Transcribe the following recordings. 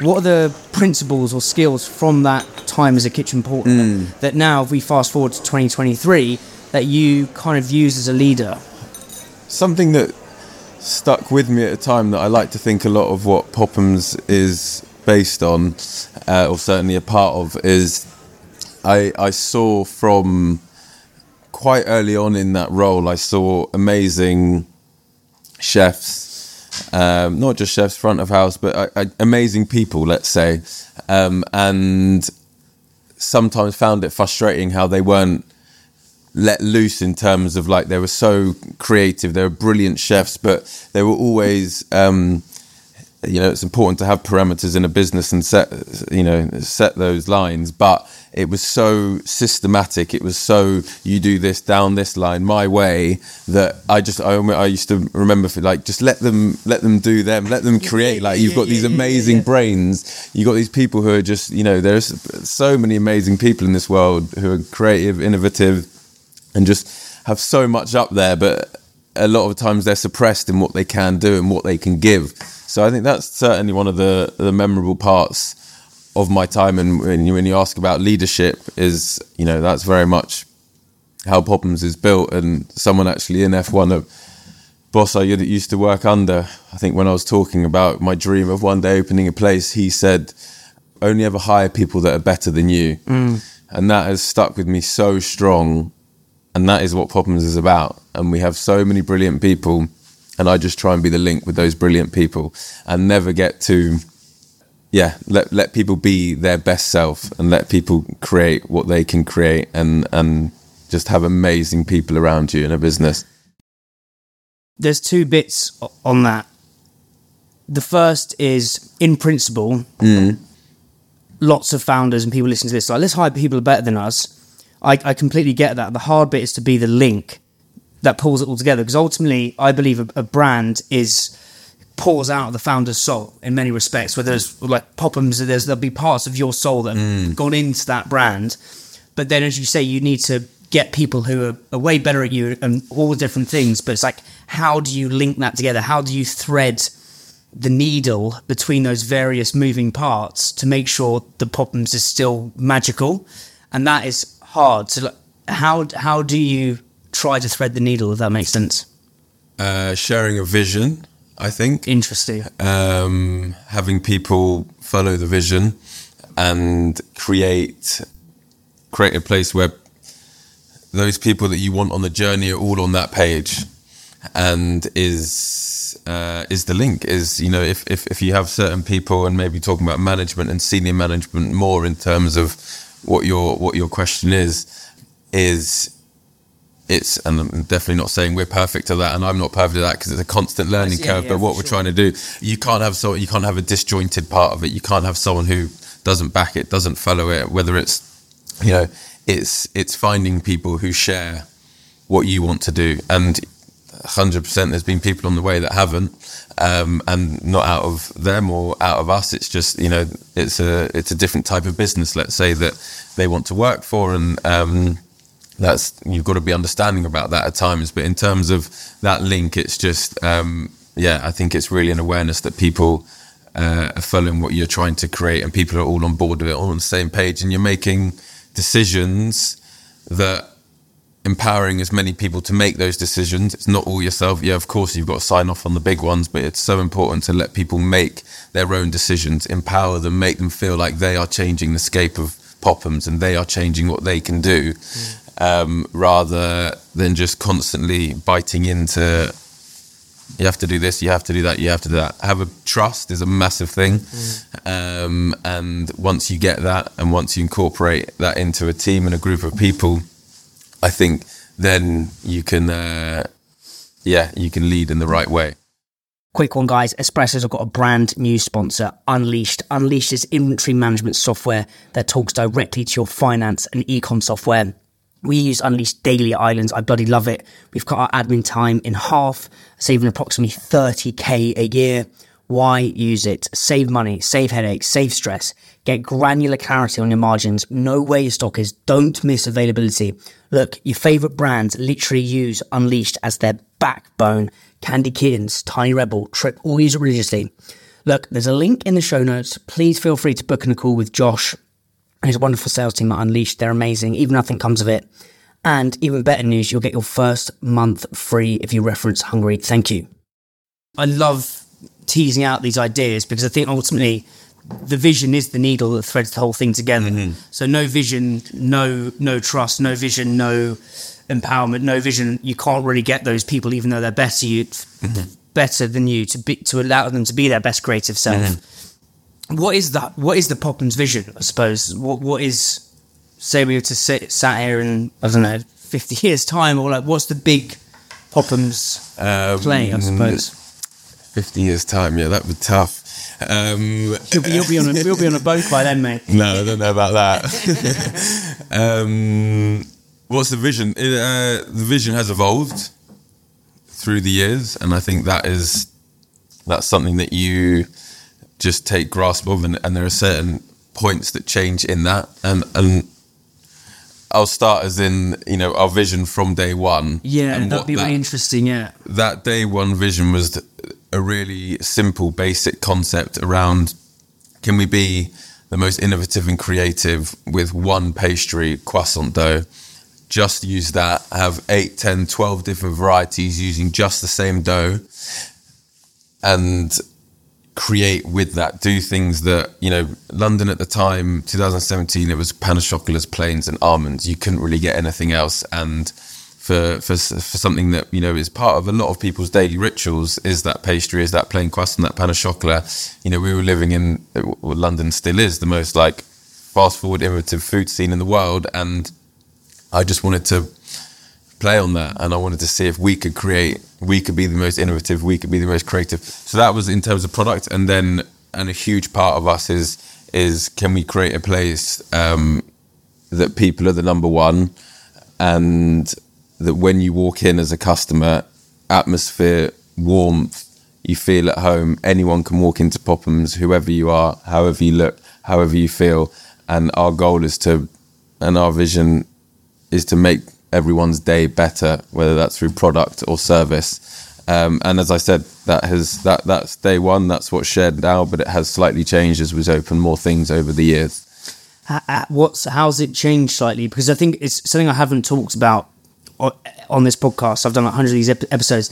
what are the principles or skills from that time as a kitchen porter Mm. that now, if we fast forward to 2023, that you kind of use as a leader? Something that stuck with me at a time that I like to think a lot of what Pophams is based on, uh, or certainly a part of, is I, I saw from quite early on in that role, I saw amazing chefs, um, not just chefs front of house, but uh, uh, amazing people, let's say, um, and sometimes found it frustrating how they weren't let loose in terms of like they were so creative, they were brilliant chefs, but they were always. Um, you know, it's important to have parameters in a business and set, you know, set those lines. But it was so systematic. It was so you do this down this line my way that I just I, I used to remember for like just let them let them do them, let them create. Like you've got these amazing brains. You have got these people who are just you know there's so many amazing people in this world who are creative, innovative, and just have so much up there, but a lot of times they're suppressed in what they can do and what they can give. So I think that's certainly one of the the memorable parts of my time. And when you, when you ask about leadership, is you know that's very much how Pophams is built. And someone actually in F1, a boss I used to work under, I think when I was talking about my dream of one day opening a place, he said, "Only ever hire people that are better than you," mm. and that has stuck with me so strong and that is what Pophams is about. And we have so many brilliant people, and I just try and be the link with those brilliant people, and never get to, yeah, let let people be their best self, and let people create what they can create, and and just have amazing people around you in a business. There's two bits on that. The first is, in principle, mm. lots of founders and people listening to this like, let's hire people better than us. I, I completely get that. The hard bit is to be the link that pulls it all together because ultimately, I believe a, a brand is pours out of the founder's soul in many respects. Where there's like Pophams, there's there'll be parts of your soul that have gone into that brand, but then as you say, you need to get people who are, are way better at you and all the different things. But it's like, how do you link that together? How do you thread the needle between those various moving parts to make sure the Pophams is still magical? And that is hard. So, like, how how do you try to thread the needle? If that makes sense. Uh, sharing a vision, I think. Interesting. um, having people follow the vision and create create a place where those people that you want on the journey are all on that page and is uh, is the link is you know if, if if you have certain people and maybe talking about management and senior management more in terms of what your what your question is is it's and I'm definitely not saying we're perfect at that, and I'm not perfect at that because it's a constant learning Yeah, curve. yeah, but what we're sure. trying to do, you can't have so you can't have a disjointed part of it. You can't have someone who doesn't back it, doesn't follow it. Whether it's you know, it's it's finding people who share what you want to do, and hundred percent, there's been people on the way that haven't, um, and not out of them or out of us. It's just you know, it's a it's a different type of business. Let's say that they want to work for, and um, that's you've got to be understanding about that at times. But in terms of that link, it's just um, yeah, I think it's really an awareness that people uh, are following what you're trying to create, and people are all on board with it, all on the same page, and you're making decisions that empowering as many people to make those decisions. It's not all yourself. Yeah, of course, you've got to sign off on the big ones, but it's so important to let people make their own decisions, empower them, make them feel like they are changing the scape of Pophams and they are changing what they can do, um, rather than just constantly biting into. You have to do this. You have to do that. You have to do that. Have a trust is a massive thing, um, and once you get that, and once you incorporate that into a team and a group of people, I think then you can, uh, yeah, you can lead in the right way. Quick one, guys. Espresso's have got a brand new sponsor, Unleashed. Unleashed is inventory management software that talks directly to your finance and ecom software. We use Unleashed daily at Islands. I bloody love it. We've cut our admin time in half, saving approximately 30k a year. Why use it? Save money, save headaches, save stress. Get granular clarity on your margins. Know where your stock is. Don't miss availability. Look, your favorite brands literally use Unleashed as their backbone. Candy Kittens, Tiny Rebel, Trip, all it religiously. Look, there's a link in the show notes. Please feel free to book in a call with Josh and his wonderful sales team at Unleashed. They're amazing. Even nothing comes of it. And even better news, you'll get your first month free if you reference Hungry. Thank you. I love teasing out these ideas because I think ultimately the vision is the needle that threads the whole thing together. Mm-hmm. So no vision, no no trust, no vision, no empowerment, no vision. You can't really get those people, even though they're better you, mm-hmm. better than you, to be to allow them to be their best creative self. Mm-hmm. What is that? What is the Pophams vision? I suppose. What what is? Say we were to sit sat here in I don't know fifty years time, or like what's the big Pophams Um, play? I suppose. 50 years time, yeah, that'd be tough. Um, You'll be, you'll be on a you'll be on a boat by then, mate. no, I don't know about that. um, what's the vision? It, uh, the vision has evolved through the years, and I think that is that's something that you just take grasp of, and, and there are certain points that change in that, and and I'll start as in you know our vision from day one. Yeah, and that'd be that- really interesting. Yeah, that day one vision was a really simple, basic concept around can we be the most innovative and creative with one pastry, croissant dough? Just use that, have 8, 10, 12 different varieties using just the same dough and create with that, do things that, you know, London at the time, 2017, it was pain au chocolat, plains and almonds. You couldn't really get anything else. And for, for, for something that, you know, is part of a lot of people's daily rituals is that pastry, is that plain croissant, that pain au chocolat. You know, we were living in, well, London still is the most like fast forward innovative food scene in the world. And I just wanted to play on that and I wanted to see if we could create we could be the most innovative we could be the most creative. So that was in terms of product and then and a huge part of us is is can we create a place um, that people are the number one and that when you walk in as a customer atmosphere warmth you feel at home anyone can walk into Pophams whoever you are however you look however you feel and our goal is to and our vision is to make everyone's day better, whether that's through product or service. Um, and as I said, that has that that's day one. That's what's shared now, but it has slightly changed as we've opened more things over the years. Ha- ha- what's how's it changed slightly? Because I think it's something I haven't talked about on this podcast. I've done like hundreds of these episodes.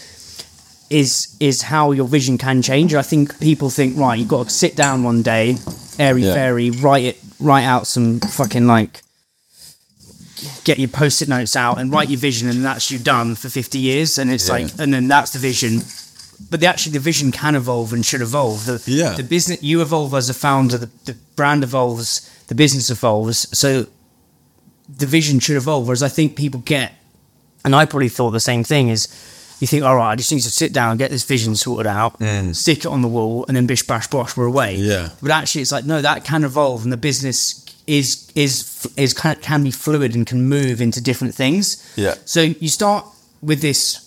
Is is how your vision can change. I think people think right, you've got to sit down one day, airy Yeah. fairy, write it, write out some fucking like, get your post-it notes out and write your vision, and that's you done for fifty years. And it's Yeah. like, and then that's the vision. But the, actually, the vision can evolve and should evolve. The, Yeah. the business you evolve as a founder, the, the brand evolves, the business evolves. So the vision should evolve. Whereas I think people get, and I probably thought the same thing is, you think, all right, I just need to sit down, get this vision sorted out, mm. stick it on the wall, and then bish bash bosh, we're away. Yeah. But actually, it's like no, that can evolve, and the business is is is can, can be fluid and can move into different things. Yeah. So you start with this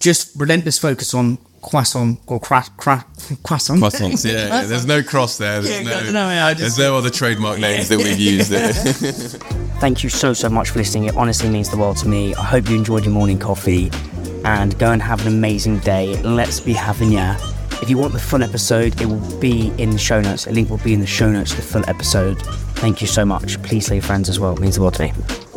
just relentless focus on croissant or cra- cra- croissant. Croissants, yeah. There's no cross there. There's Yeah, no, no, I just- there's no other trademark names that we've used. Thank you so, so much for listening. It honestly means the world to me. I hope you enjoyed your morning coffee and go and have an amazing day. Let's be having ya. If you want the full episode, it will be in the show notes. A link will be in the show notes to the full episode. Thank you so much. Please your friends as well. It means the world to me.